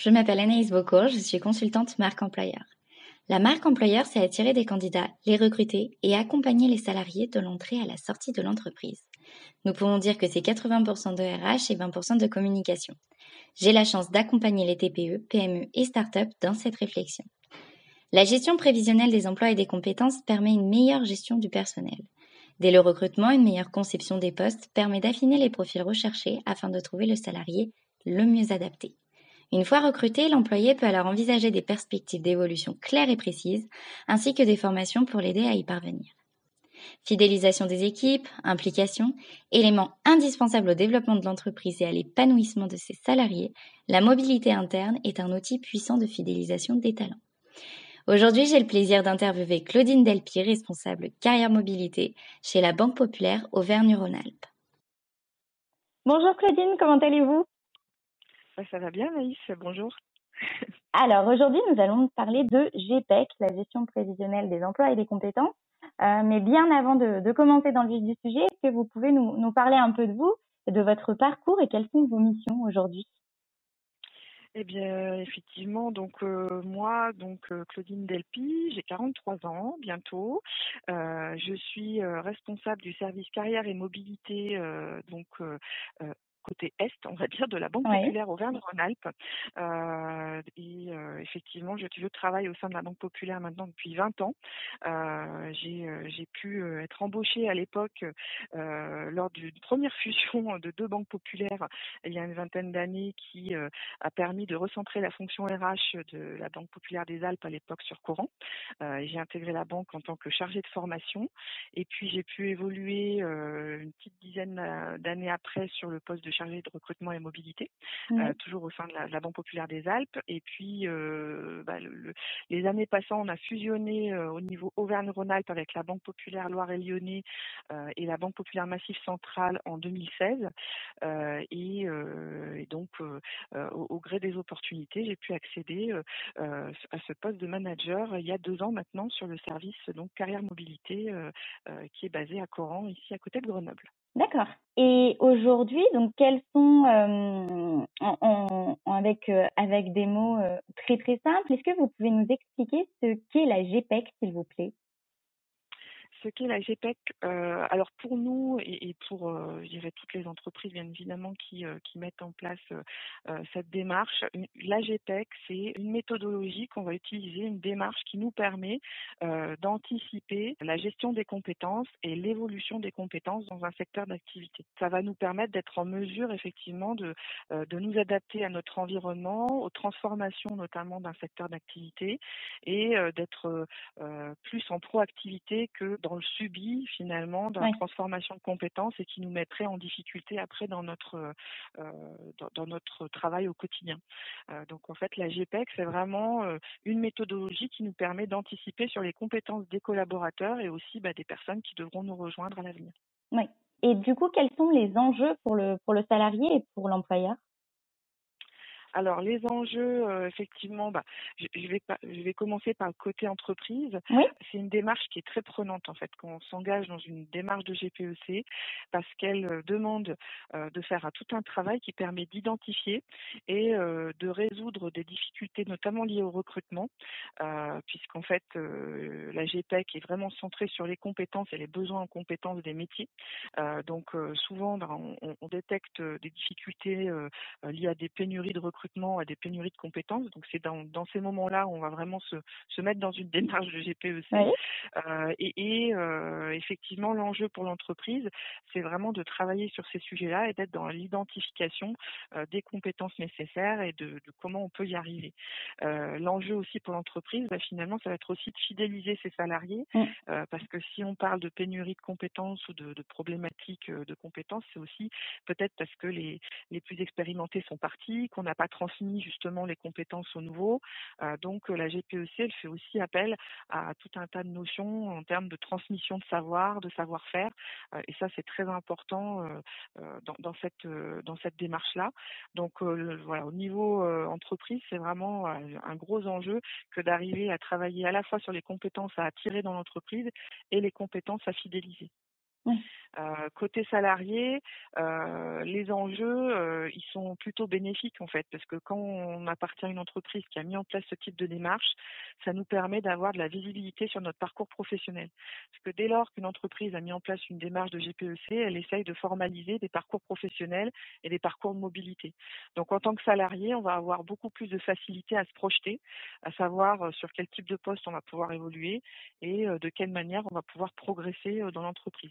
je m'appelle Anaïs Beaucourt, je suis consultante marque employeur. La marque employeur, c'est attirer des candidats, les recruter et accompagner les salariés de l'entrée à la sortie de l'entreprise. Nous pouvons dire que c'est 80% de RH et 20% de communication. J'ai la chance d'accompagner les TPE, PME et startups dans cette réflexion. La gestion prévisionnelle des emplois et des compétences permet une meilleure gestion du personnel. Dès le recrutement, une meilleure conception des postes permet d'affiner les profils recherchés afin de trouver le salarié le mieux adapté. Une fois recruté, l'employé peut alors envisager des perspectives d'évolution claires et précises, ainsi que des formations pour l'aider à y parvenir. Fidélisation des équipes, implication, éléments indispensables au développement de l'entreprise et à l'épanouissement de ses salariés, la mobilité interne est un outil puissant de fidélisation des talents. Aujourd'hui, j'ai le plaisir d'interviewer Claudine Delpy, responsable carrière mobilité chez la Banque Populaire Auvergne-Rhône-Alpes. Bonjour Claudine, comment allez-vous? Ça va bien Naïs, bonjour. Alors aujourd'hui, nous allons parler de GPEC, la gestion prévisionnelle des emplois et des compétences. Euh, mais bien avant de, commencer dans le vif du sujet, est-ce que vous pouvez nous, nous parler un peu de vous, de votre parcours et quelles sont vos missions aujourd'hui? Eh bien, effectivement, donc euh, moi, donc euh, Claudine Delpy, j'ai 43 ans bientôt. Euh, je suis responsable du service carrière et mobilité, donc côté est, on va dire, de la Banque populaire Auvergne-Rhône-Alpes. Euh, et euh, effectivement, je, je, travaille au sein de la Banque populaire maintenant depuis 20 ans. Euh, j'ai pu être embauchée à l'époque lors d'une première fusion de deux banques populaires il y a une vingtaine d'années qui a permis de recentrer la fonction RH de la Banque populaire des Alpes à l'époque sur Coran. j'ai intégré la banque en tant que chargée de formation et puis j'ai pu évoluer une petite dizaine d'années après sur le poste de chargé de recrutement et mobilité, euh, toujours au sein de la, Banque populaire des Alpes. Et puis, euh, bah, les années passant, on a fusionné euh, au niveau Auvergne-Rhône-Alpes avec la Banque populaire Loire-et-Lyonnais et la Banque populaire Massif Centrale en 2016. Et, donc, au, gré des opportunités, j'ai pu accéder à ce poste de manager il y a deux ans maintenant sur le service donc carrière mobilité qui est basé à Coran, ici à côté de Grenoble. D'accord. Et aujourd'hui, donc quels sont, euh, avec, euh, avec des mots euh, très très simples, est-ce que vous pouvez nous expliquer ce qu'est la GPEC, s'il vous plaît? Ce qu'est la GPEC, euh, alors pour nous et, pour, euh, toutes les entreprises, bien évidemment, qui, euh, qui mettent en place cette démarche, la GPEC, c'est une méthodologie qu'on va utiliser, une démarche qui nous permet d'anticiper la gestion des compétences et l'évolution des compétences dans un secteur d'activité. Ça va nous permettre d'être en mesure, effectivement, de, de nous adapter à notre environnement, aux transformations notamment d'un secteur d'activité et d'être plus en proactivité que dans le subi finalement dans la transformation de compétences et qui nous mettrait en difficulté après dans notre euh, dans, notre travail au quotidien. Euh, donc en fait la GPEC c'est vraiment euh, une méthodologie qui nous permet d'anticiper sur les compétences des collaborateurs et aussi bah, des personnes qui devront nous rejoindre à l'avenir. Oui. Et du coup, quels sont les enjeux pour le pour le salarié et pour l'employeur? Alors les enjeux, euh, effectivement, bah, je, vais je vais commencer par le côté entreprise. C'est une démarche qui est très prenante en fait, quand on s'engage dans une démarche de GPEC, parce qu'elle euh, demande euh, de faire tout un travail qui permet d'identifier et de résoudre des difficultés, notamment liées au recrutement, puisqu'en fait la GPEC est vraiment centrée sur les compétences et les besoins en compétences des métiers. donc souvent, bah, on, on, détecte des difficultés liées à des pénuries de recrutement à des pénuries de compétences. Donc c'est dans, dans ces moments-là où on va vraiment se, se mettre dans une démarche de GPEC. Euh, et, euh, effectivement, l'enjeu pour l'entreprise, c'est vraiment de travailler sur ces sujets-là et d'être dans l'identification euh, des compétences nécessaires et de, comment on peut y arriver. l'enjeu aussi pour l'entreprise, bah, finalement, ça va être aussi de fidéliser ses salariés, parce que si on parle de pénurie de compétences ou de, de problématiques de compétences, c'est aussi peut-être parce que les, les plus expérimentés sont partis, qu'on n'a pas transmis justement les compétences aux nouveaux. Euh, donc la GPEC, elle fait aussi appel à tout un tas de notions en termes de transmission de savoir, de savoir-faire. Euh, et ça, c'est très important euh, dans, cette dans cette démarche-là. Donc voilà, au niveau entreprise, c'est vraiment un gros enjeu que d'arriver à travailler à la fois sur les compétences à attirer dans l'entreprise et les compétences à fidéliser. Euh, côté salarié, euh, les enjeux, euh, ils sont plutôt bénéfiques en fait, parce que quand on appartient à une entreprise qui a mis en place ce type de démarche, ça nous permet d'avoir de la visibilité sur notre parcours professionnel. Parce que dès lors qu'une entreprise a mis en place une démarche de GPEC, elle essaye de formaliser des parcours professionnels et des parcours de mobilité. Donc en tant que salarié, on va avoir beaucoup plus de facilité à se projeter, à savoir sur quel type de poste on va pouvoir évoluer et de quelle manière on va pouvoir progresser dans l'entreprise.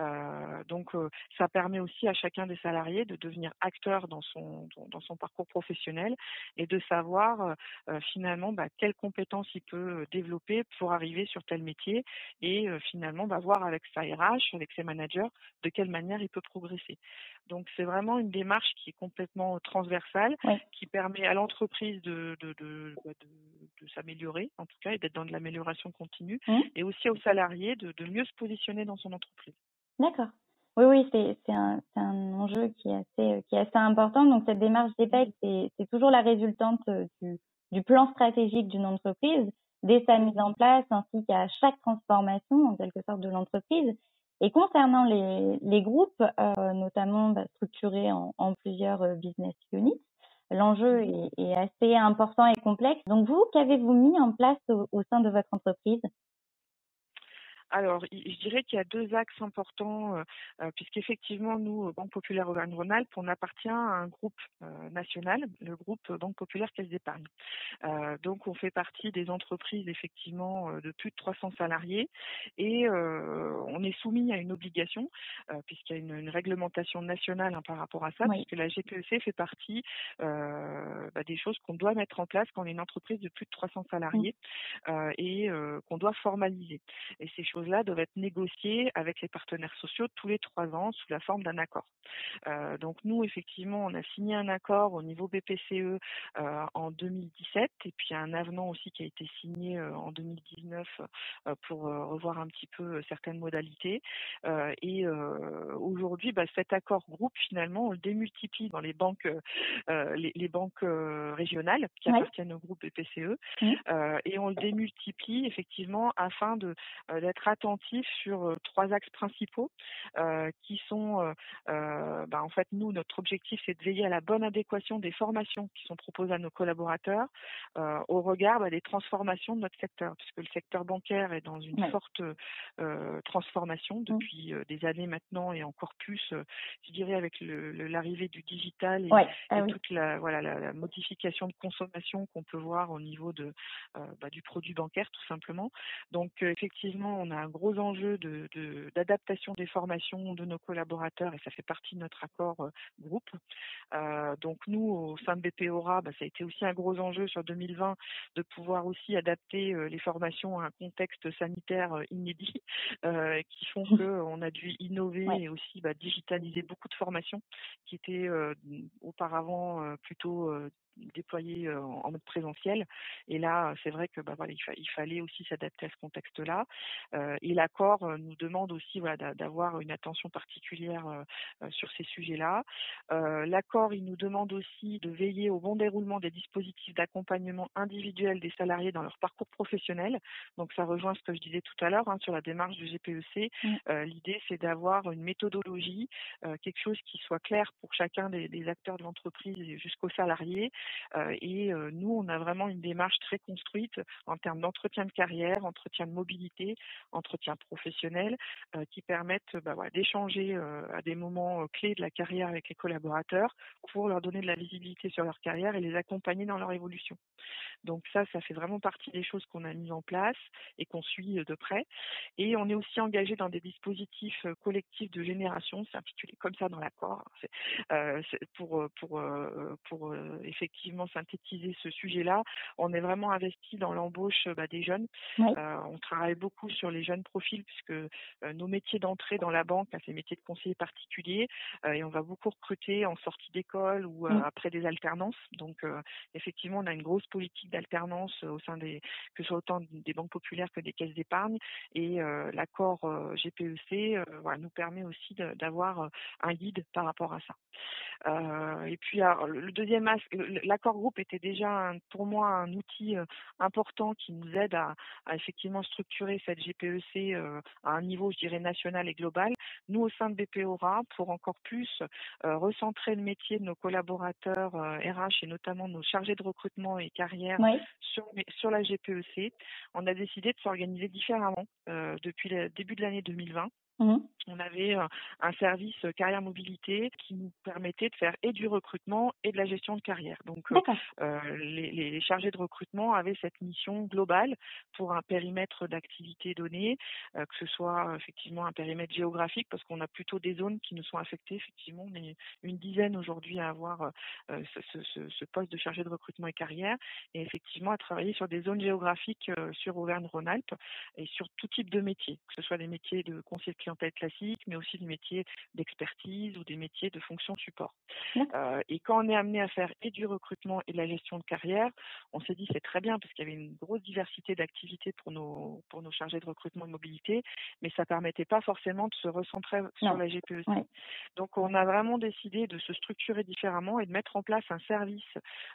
Euh, donc, euh, ça permet aussi à chacun des salariés de devenir acteur dans son dans son parcours professionnel et de savoir euh, finalement bah, quelles compétences il peut développer pour arriver sur tel métier et finalement bah, voir avec sa RH, avec ses managers, de quelle manière il peut progresser. Donc, c'est vraiment une démarche qui est complètement transversale, qui permet à l'entreprise de de, de, bah, de, s'améliorer, en tout cas, et d'être dans de l'amélioration continue, mmh. et aussi aux salariés de, de mieux se positionner dans son entreprise. D'accord. Oui, oui, c'est c'est un, un enjeu qui est assez qui est assez important. Donc cette démarche d'EPEC, c'est c'est toujours la résultante euh, du du plan stratégique d'une entreprise dès sa mise en place ainsi qu'à chaque transformation en quelque sorte de l'entreprise. Et concernant les les groupes, euh, notamment bah, structurés en, en plusieurs euh, business units, l'enjeu est, est, assez important et complexe. Donc vous, qu'avez-vous mis en place au sein de votre entreprise? Alors, je dirais qu'il y a deux axes importants, euh, euh, puisqu'effectivement, nous, Banque Populaire Auvergne-Rhône-Alpes, on appartient à un groupe euh, national, le groupe Banque Populaire Caisse d'épargne. donc, on fait partie des entreprises, effectivement, de plus de 300 salariés, et on est soumis à une obligation, puisqu'il y a une, réglementation nationale hein, par rapport à ça, puisque la GPEC fait partie bah, des choses qu'on doit mettre en place quand on est une entreprise de plus de 300 salariés et qu'on doit formaliser. Et ces là doivent être négociées avec les partenaires sociaux tous les trois ans sous la forme d'un accord. Euh, donc nous, effectivement, on a signé un accord au niveau BPCE euh, en 2017 et puis un avenant aussi qui a été signé euh, en 2019 pour revoir un petit peu certaines modalités. et aujourd'hui, bah, cet accord groupe, finalement, on le démultiplie dans les banques, les, banques régionales qui appartiennent au groupe BPCE mmh. et on le démultiplie effectivement afin de d'être attentif sur trois axes principaux qui sont, bah, en fait, nous, notre objectif, c'est de veiller à la bonne adéquation des formations qui sont proposées à nos collaborateurs au regard bah, des transformations de notre secteur, puisque le secteur bancaire est dans une forte transformation mmh. depuis des années maintenant et encore plus, je dirais, avec l'arrivée du digital et, ah toute la, voilà, la, modification de consommation qu'on peut voir au niveau de, bah, du produit bancaire, tout simplement. Donc, effectivement, on a un gros enjeu de, d'adaptation des formations de nos collaborateurs et ça fait partie de notre accord euh, groupe. Euh, donc nous, au sein de BPORA, bah, ça a été aussi un gros enjeu sur 2020 de pouvoir aussi adapter euh, les formations à un contexte sanitaire inédit qui font qu'on a dû innover et aussi bah, digitaliser beaucoup de formations qui étaient auparavant plutôt déployé en mode présentiel. Et là, c'est vrai que bah, voilà, il, fallait aussi s'adapter à ce contexte-là. Et l'accord nous demande aussi voilà, d'avoir une attention particulière sur ces sujets-là. l'accord, il nous demande aussi de veiller au bon déroulement des dispositifs d'accompagnement individuel des salariés dans leur parcours professionnel. Donc ça rejoint ce que je disais tout à l'heure hein, sur la démarche du GPEC. Mmh. L'idée, c'est d'avoir une méthodologie, quelque chose qui soit clair pour chacun des, des acteurs de l'entreprise jusqu'aux salariés, euh, et euh, nous, on a vraiment une démarche très construite en termes d'entretien de carrière, entretien de mobilité, entretien professionnel, euh, qui permettent bah, d'échanger à des moments clés de la carrière avec les collaborateurs pour leur donner de la visibilité sur leur carrière et les accompagner dans leur évolution. Donc ça, ça fait vraiment partie des choses qu'on a mises en place et qu'on suit de près. Et on est aussi engagé dans des dispositifs collectifs de génération, c'est intitulé comme ça dans l'accord, pour, pour, pour effectivement effectivement synthétiser ce sujet-là. On est vraiment investi dans l'embauche bah, des jeunes. Euh, on travaille beaucoup sur les jeunes profils puisque euh, nos métiers d'entrée dans la banque, c'est métiers de conseiller particulier euh, et on va beaucoup recruter en sortie d'école ou après des alternances. Donc effectivement, on a une grosse politique d'alternance au sein des que ce soit autant des banques populaires que des caisses d'épargne et l'accord GPEC voilà, nous permet aussi d'avoir un guide par rapport à ça. et puis le deuxième l'accord groupe était déjà pour moi un outil important qui nous aide à, effectivement structurer cette GPEC à un niveau, je dirais, national et global. Nous, au sein de BPORA, pour encore plus recentrer le métier de nos collaborateurs RH et notamment nos chargés de recrutement et carrière sur, sur la GPEC, on a décidé de s'organiser différemment depuis le début de l'année 2020. Mmh. On avait un service carrière mobilité qui nous permettait de faire et du recrutement et de la gestion de carrière. Donc les, chargés de recrutement avaient cette mission globale pour un périmètre d'activité donné, que ce soit effectivement un périmètre géographique, parce qu'on a plutôt des zones qui nous sont affectées. Effectivement, on est une dizaine aujourd'hui à avoir ce, poste de chargé de recrutement et carrière, et effectivement à travailler sur des zones géographiques sur Auvergne-Rhône-Alpes et sur tout type de métiers, que ce soit des métiers de conseiller clientèle classique, mais aussi des métiers d'expertise ou des métiers de fonction support. Euh, et quand on est amené à faire et du recrutement et de la gestion de carrière, on s'est dit c'est très bien parce qu'il y avait une grosse diversité d'activités pour nos pour nos chargés de recrutement et de mobilité, mais ça permettait pas forcément de se recentrer sur la GPEC. Donc on a vraiment décidé de se structurer différemment et de mettre en place un service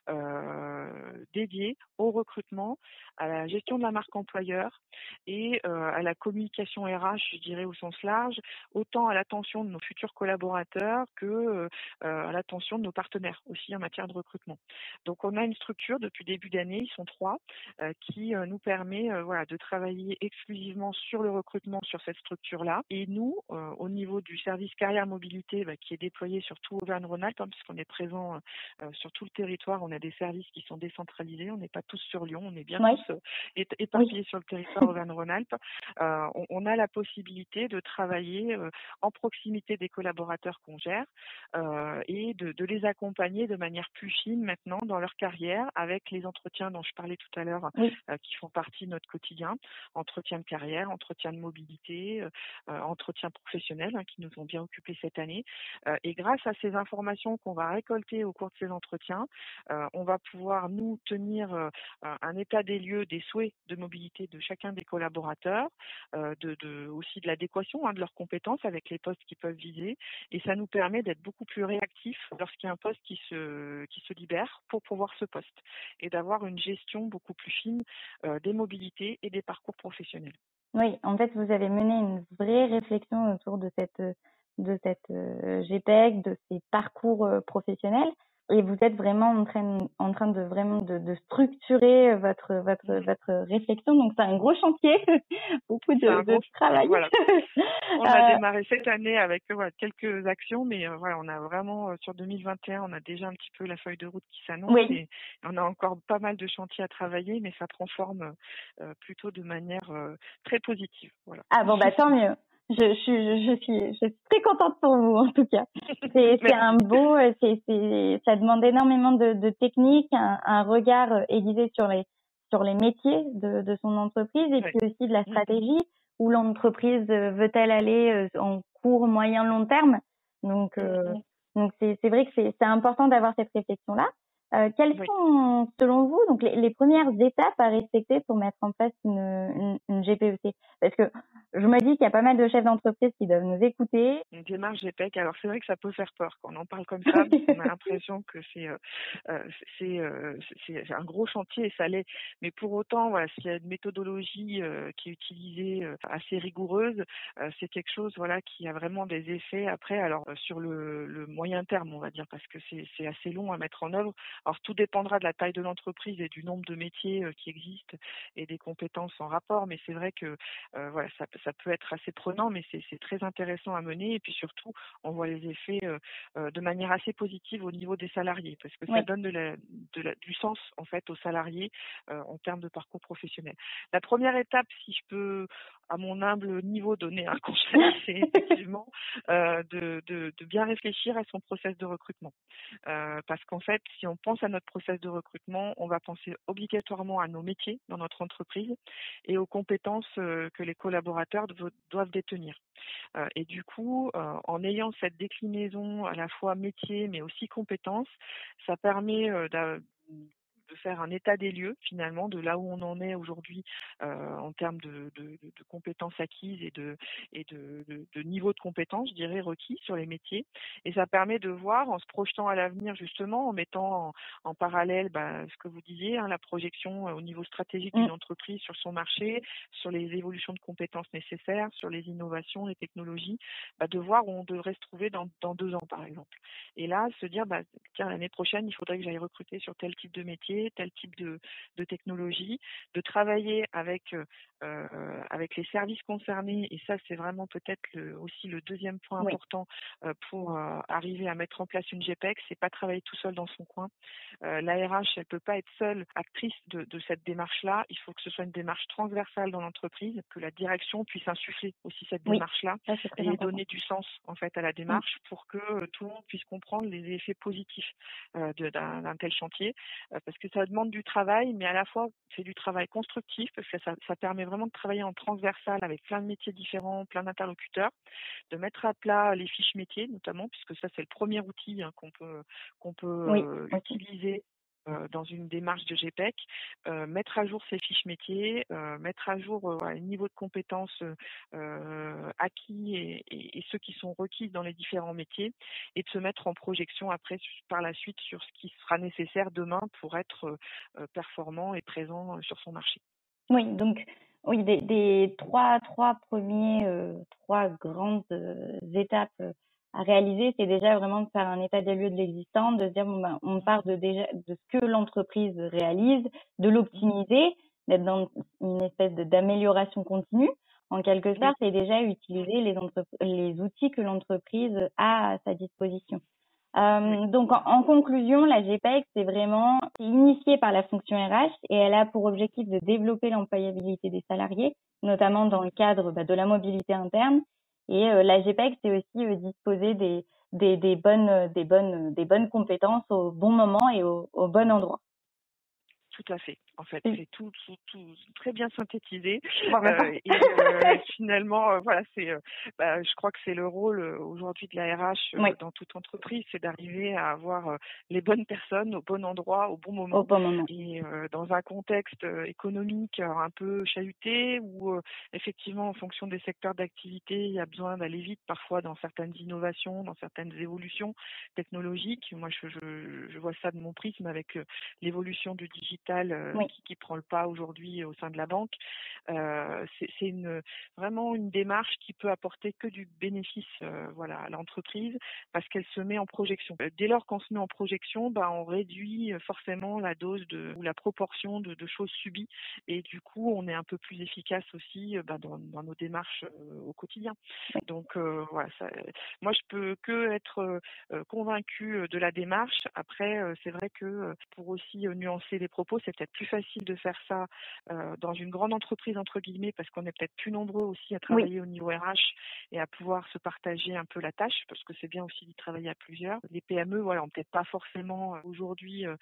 euh, dédié au recrutement, à la gestion de la marque employeur et euh, à la communication RH, je dirais au sens large, autant à l'attention de nos futurs collaborateurs que euh, à l'attention de nos partenaires aussi en matière de recrutement. Donc on a une structure depuis début d'année, ils sont trois, euh, qui euh, nous permet voilà de travailler exclusivement sur le recrutement sur cette structure-là. Et nous, au niveau du service carrière mobilité bah, qui est déployé sur tout Auvergne-Rhône-Alpes, hein, puisqu'on est présent sur tout le territoire, on a des services qui sont décentralisés, on n'est pas tous sur Lyon, on est bien tous éparpillés sur le territoire Auvergne-Rhône-Alpes. On, on, a la possibilité de travailler en proximité des collaborateurs qu'on gère et de, les accompagner de manière plus fine maintenant dans leur carrière avec les entretiens dont je parlais tout à l'heure qui font partie de notre quotidien, entretien de carrière, entretien de mobilité, entretien professionnel hein, qui nous ont bien occupés cette année. et grâce à ces informations qu'on va récolter au cours de ces entretiens, on va pouvoir nous tenir un état des lieux des souhaits de mobilité de chacun des collaborateurs, de, aussi de l'adéquation hein, de leurs compétences avec les postes qu'ils peuvent viser. Et ça nous permet d'être beaucoup plus réactifs lorsqu'il y a un poste qui se, qui se libère pour pouvoir ce poste et d'avoir une gestion beaucoup plus fine euh, des mobilités et des parcours professionnels. Oui, en fait, vous avez mené une vraie réflexion autour de cette, de cette euh, GPEC, de ces parcours euh, professionnels et vous êtes vraiment en train, en train de vraiment de, de structurer votre votre votre réflexion. Donc c'est un gros chantier, beaucoup de, de travail. Voilà. On a euh, démarré cette année avec voilà, quelques actions, mais euh, voilà, on a vraiment euh, sur 2021, on a déjà un petit peu la feuille de route qui s'annonce oui. et on a encore pas mal de chantiers à travailler, mais ça prend forme plutôt de manière très positive. Voilà. Ah bon bah tant mieux je, je, je, suis, je suis très contente pour vous en tout cas. C'est un beau, c'est, c'est, ça demande énormément de, de technique, un, un, regard euh, aiguisé sur les sur les métiers de, de son entreprise et puis aussi de la mm-hmm. stratégie où l'entreprise euh, veut-elle aller euh, en court, moyen, long terme. Donc mm-hmm. donc c'est c'est vrai que c'est c'est important d'avoir cette réflexion là. Euh, quelles sont, selon vous, donc les, les, premières étapes à respecter pour mettre en place une, une, une GPEC Parce que je me dis qu'il y a pas mal de chefs d'entreprise qui doivent nous écouter. Une démarche GPEC, alors c'est vrai que ça peut faire peur quand on en parle comme ça. on a l'impression que c'est euh, euh, euh c'est un gros chantier et ça l'est. Mais pour autant, voilà, s'il y a une méthodologie euh, qui est utilisée assez rigoureuse, c'est quelque chose voilà qui a vraiment des effets après. Alors sur le, le moyen terme, on va dire, parce que c'est assez long à mettre en œuvre. Alors tout dépendra de la taille de l'entreprise et du nombre de métiers euh, qui existent et des compétences en rapport, mais c'est vrai que euh, voilà, ça, ça, peut être assez prenant, mais c'est très intéressant à mener et puis surtout on voit les effets euh, de manière assez positive au niveau des salariés parce que ça donne de la, de la, du sens en fait aux salariés en termes de parcours professionnel. La première étape, si je peux à mon humble niveau donner un conseil, c'est effectivement euh, de, bien réfléchir à son process de recrutement. Euh, parce qu'en fait, si on pense à notre process de recrutement, on va penser obligatoirement à nos métiers dans notre entreprise et aux compétences euh, que les collaborateurs doivent détenir. Et du coup, en ayant cette déclinaison à la fois métier mais aussi compétences, ça permet faire un état des lieux finalement de là où on en est aujourd'hui en termes de, de, de, compétences acquises et de et de, de, niveau de compétences, je dirais, requis sur les métiers. Et ça permet de voir en se projetant à l'avenir justement, en mettant en, parallèle bah, ce que vous disiez, hein, la projection au niveau stratégique d'une mmh. entreprise sur son marché, sur les évolutions de compétences nécessaires, sur les innovations, les technologies, bah, de voir où on devrait se trouver dans, dans deux ans par exemple. Et là, se dire, bah, tiens, l'année prochaine, il faudrait que j'aille recruter sur tel type de métier, tel type de, de technologie, de travailler avec euh, avec les services concernés. Et ça, c'est vraiment peut-être aussi le deuxième point important euh, pour euh, arriver à mettre en place une GPEC, c'est pas travailler tout seul dans son coin. Euh, la RH, elle peut pas être seule actrice de, de cette démarche-là. Il faut que ce soit une démarche transversale dans l'entreprise, que la direction puisse insuffler aussi cette démarche-là et donner du sens en fait à la démarche pour que tout le monde puisse comprendre les effets positifs d'un tel chantier, parce que ça demande du travail, mais à la fois c'est du travail constructif parce que ça, ça permet vraiment de travailler en transversal avec plein de métiers différents, plein d'interlocuteurs, de mettre à plat les fiches métiers notamment, puisque ça c'est le premier outil hein, qu'on peut qu'on peut euh, utiliser euh, dans une démarche de GPEC, euh, mettre à jour ces fiches métiers, mettre à jour un niveau de compétences acquis et, ceux qui sont requis dans les différents métiers, et de se mettre en projection après par la suite sur ce qui sera nécessaire demain pour être performant et présent sur son marché. Oui, donc oui, des, des trois, trois premiers, euh, trois grandes euh, étapes euh, à réaliser, c'est déjà vraiment de faire un état des lieux de l'existant, de se dire bon ben on part de déjà de ce que l'entreprise réalise, de l'optimiser, d'être dans une espèce d'amélioration continue en quelque sorte, et déjà utiliser les, les outils que l'entreprise a à sa disposition. Euh, donc en, conclusion, la GPEC, c'est vraiment initié par la fonction RH et elle a pour objectif de développer l'employabilité des salariés, notamment dans le cadre bah, de la mobilité interne. Et euh, la GPEC, c'est aussi euh, disposer des, des, bonnes, des, bonnes, des bonnes compétences au bon moment et au bon endroit. Tout à fait. En fait, c'est tout, tout, tout, très bien synthétisé. Euh, et euh, finalement, euh, voilà, c'est, bah, je crois que c'est le rôle aujourd'hui de la RH dans toute entreprise, c'est d'arriver à avoir les bonnes personnes au bon endroit, au bon moment. Au bon moment. Et dans un contexte économique un peu chahuté, où effectivement, en fonction des secteurs d'activité, il y a besoin d'aller vite parfois dans certaines innovations, dans certaines évolutions technologiques. Moi, je, je, je vois ça de mon prisme avec l'évolution du digital euh, qui, qui, prend le pas aujourd'hui au sein de la banque. Euh, c'est une, vraiment une démarche qui peut apporter que du bénéfice euh, voilà, à l'entreprise parce qu'elle se met en projection. Dès lors qu'on se met en projection, bah, on réduit forcément la dose de, ou la proportion de, de choses subies et du coup on est un peu plus efficace aussi bah, dans, dans, nos démarches au quotidien. Donc voilà, ça, moi je peux que être convaincue de la démarche. Après, c'est vrai que pour aussi nuancer les propos, c'est peut-être plus facile de faire ça euh, dans une grande entreprise entre guillemets parce qu'on est peut-être plus nombreux aussi à travailler au niveau RH et à pouvoir se partager un peu la tâche parce que c'est bien aussi d'y travailler à plusieurs. Les PME, voilà, ont peut-être pas forcément euh, aujourd'hui, euh,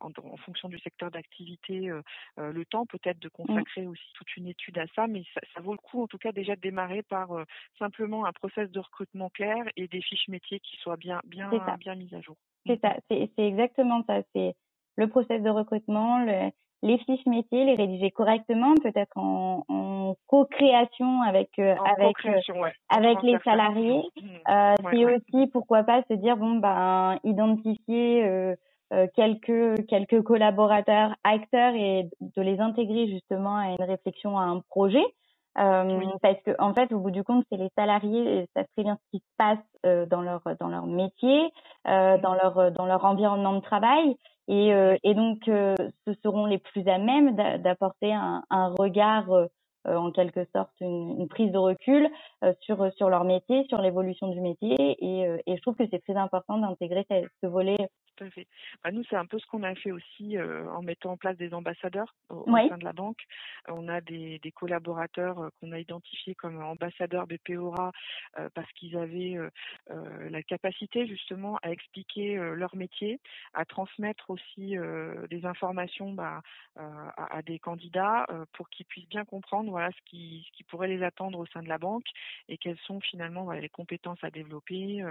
en, en, fonction du secteur d'activité, le temps peut-être de consacrer aussi toute une étude à ça, mais ça, ça, vaut le coup en tout cas déjà de démarrer par simplement un process de recrutement clair et des fiches métiers qui soient bien bien bien mises à jour. C'est ça, c'est exactement ça. C'est le process de recrutement, le, les fiches métiers, les rédiger correctement, peut-être en, en co-création avec euh, avec euh, avec les salariés. Euh, c'est aussi pourquoi pas se dire bon ben identifier euh, euh, quelques quelques collaborateurs acteurs et de les intégrer justement à une réflexion à un projet. Euh, Parce que en fait, au bout du compte, c'est les salariés, ça très bien ce qui se passe dans leur dans leur métier, euh, dans leur dans leur environnement de travail, et, euh, et donc, euh, ce seront les plus à même d'apporter un, un, regard, euh, en quelque sorte, une, une, prise de recul sur, sur leur métier, sur l'évolution du métier. Et, et, je trouve que c'est très important d'intégrer ce, volet tout à fait. Bah, nous, c'est un peu ce qu'on a fait aussi euh, en mettant en place des ambassadeurs au, sein de la banque. On a des, des collaborateurs euh, qu'on a identifiés comme ambassadeurs BPORA euh, parce qu'ils avaient la capacité justement à expliquer leur métier, à transmettre aussi des informations bah, à, à, des candidats pour qu'ils puissent bien comprendre voilà ce qui, ce qui pourrait les attendre au sein de la banque et quelles sont finalement voilà, les compétences à développer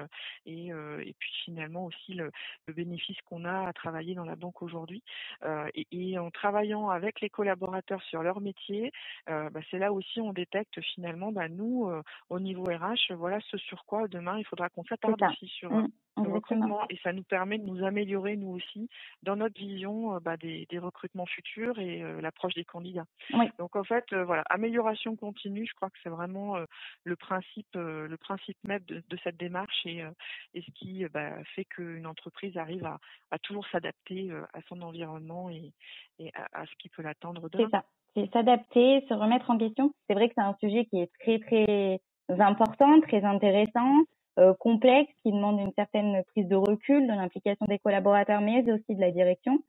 et, et puis finalement aussi le, le bénéfice bénéfices qu'on a à travailler dans la banque aujourd'hui. Et, en travaillant avec les collaborateurs sur leur métier, bah, c'est là aussi on détecte finalement, bah, nous, au niveau RH, voilà ce sur quoi demain il faudra qu'on s'attarde aussi sur mmh. Recrutement et ça nous permet de nous améliorer nous aussi dans notre vision bah, des, recrutements futurs et l'approche des candidats. Donc en fait, voilà, amélioration continue, je crois que c'est vraiment le principe, le principe même de, cette démarche et, et ce qui bah, fait qu'une entreprise arrive à, à toujours s'adapter à son environnement et, et à, ce qui peut l'attendre demain. C'est ça, c'est s'adapter, se remettre en question. C'est vrai que c'est un sujet qui est très très important, très intéressant, euh, complexe, qui demande une certaine prise de recul de l'implication des collaborateurs, mais aussi de la direction.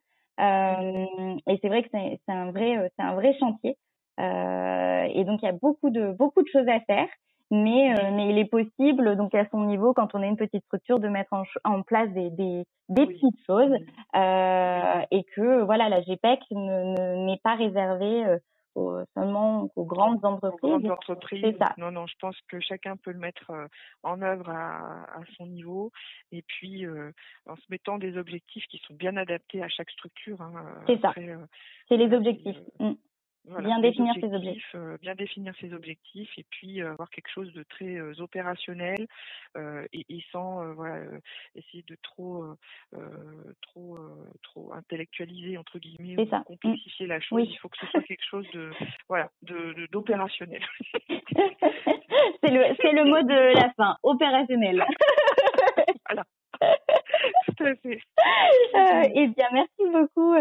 Euh, et c'est vrai que c'est un vrai, c'est un vrai chantier. Euh, et donc il y a beaucoup de beaucoup de choses à faire mais euh, mais il est possible donc à son niveau quand on est une petite structure de mettre en, en place des des, des petites choses euh, et que voilà la GPEC n'est ne, pas réservée euh, aux, seulement aux grandes entreprises. Aux grandes entreprises. Ça. Non non, je pense que chacun peut le mettre euh, en œuvre à, à son niveau et puis euh, en se mettant des objectifs qui sont bien adaptés à chaque structure. Hein, C'est ça. C'est les objectifs. Bien définir ses objectifs. Euh, bien définir ses objectifs et puis euh, avoir quelque chose de très euh, opérationnel et, et, sans voilà essayer de trop trop trop intellectualiser entre guillemets ou mmh. complexifier la chose. Il faut que ce soit quelque chose de voilà de d'opérationnel. c'est le c'est le mot de la fin opérationnel. voilà. Tout à fait. eh bien merci beaucoup.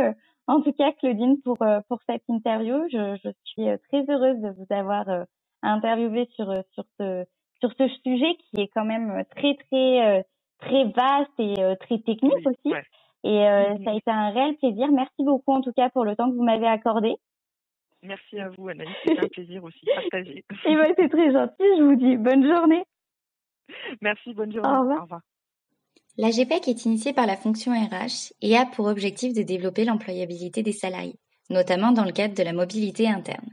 En tout cas, Claudine, pour, euh, pour cette interview, je, je suis euh, très heureuse de vous avoir euh, interviewé sur, sur, ce, sur ce sujet qui est quand même très, très, très vaste et très technique aussi. Et mm-hmm. ça a été un réel plaisir. Merci beaucoup en tout cas pour le temps que vous m'avez accordé. Merci à vous, Anaïs. C'est un plaisir aussi partagé. et ben, c'est très gentil. Je vous dis bonne journée. Merci, bonne journée. Au revoir. La GPEC est initiée par la fonction RH et a pour objectif de développer l'employabilité des salariés, notamment dans le cadre de la mobilité interne.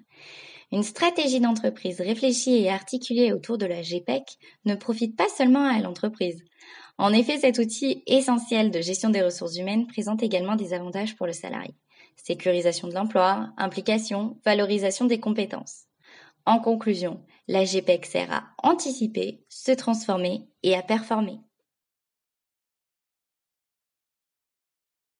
Une stratégie d'entreprise réfléchie et articulée autour de la GPEC ne profite pas seulement à l'entreprise. En effet, cet outil essentiel de gestion des ressources humaines présente également des avantages pour le salarié. Sécurisation de l'emploi, implication, valorisation des compétences. En conclusion, la GPEC sert à anticiper, se transformer et à performer.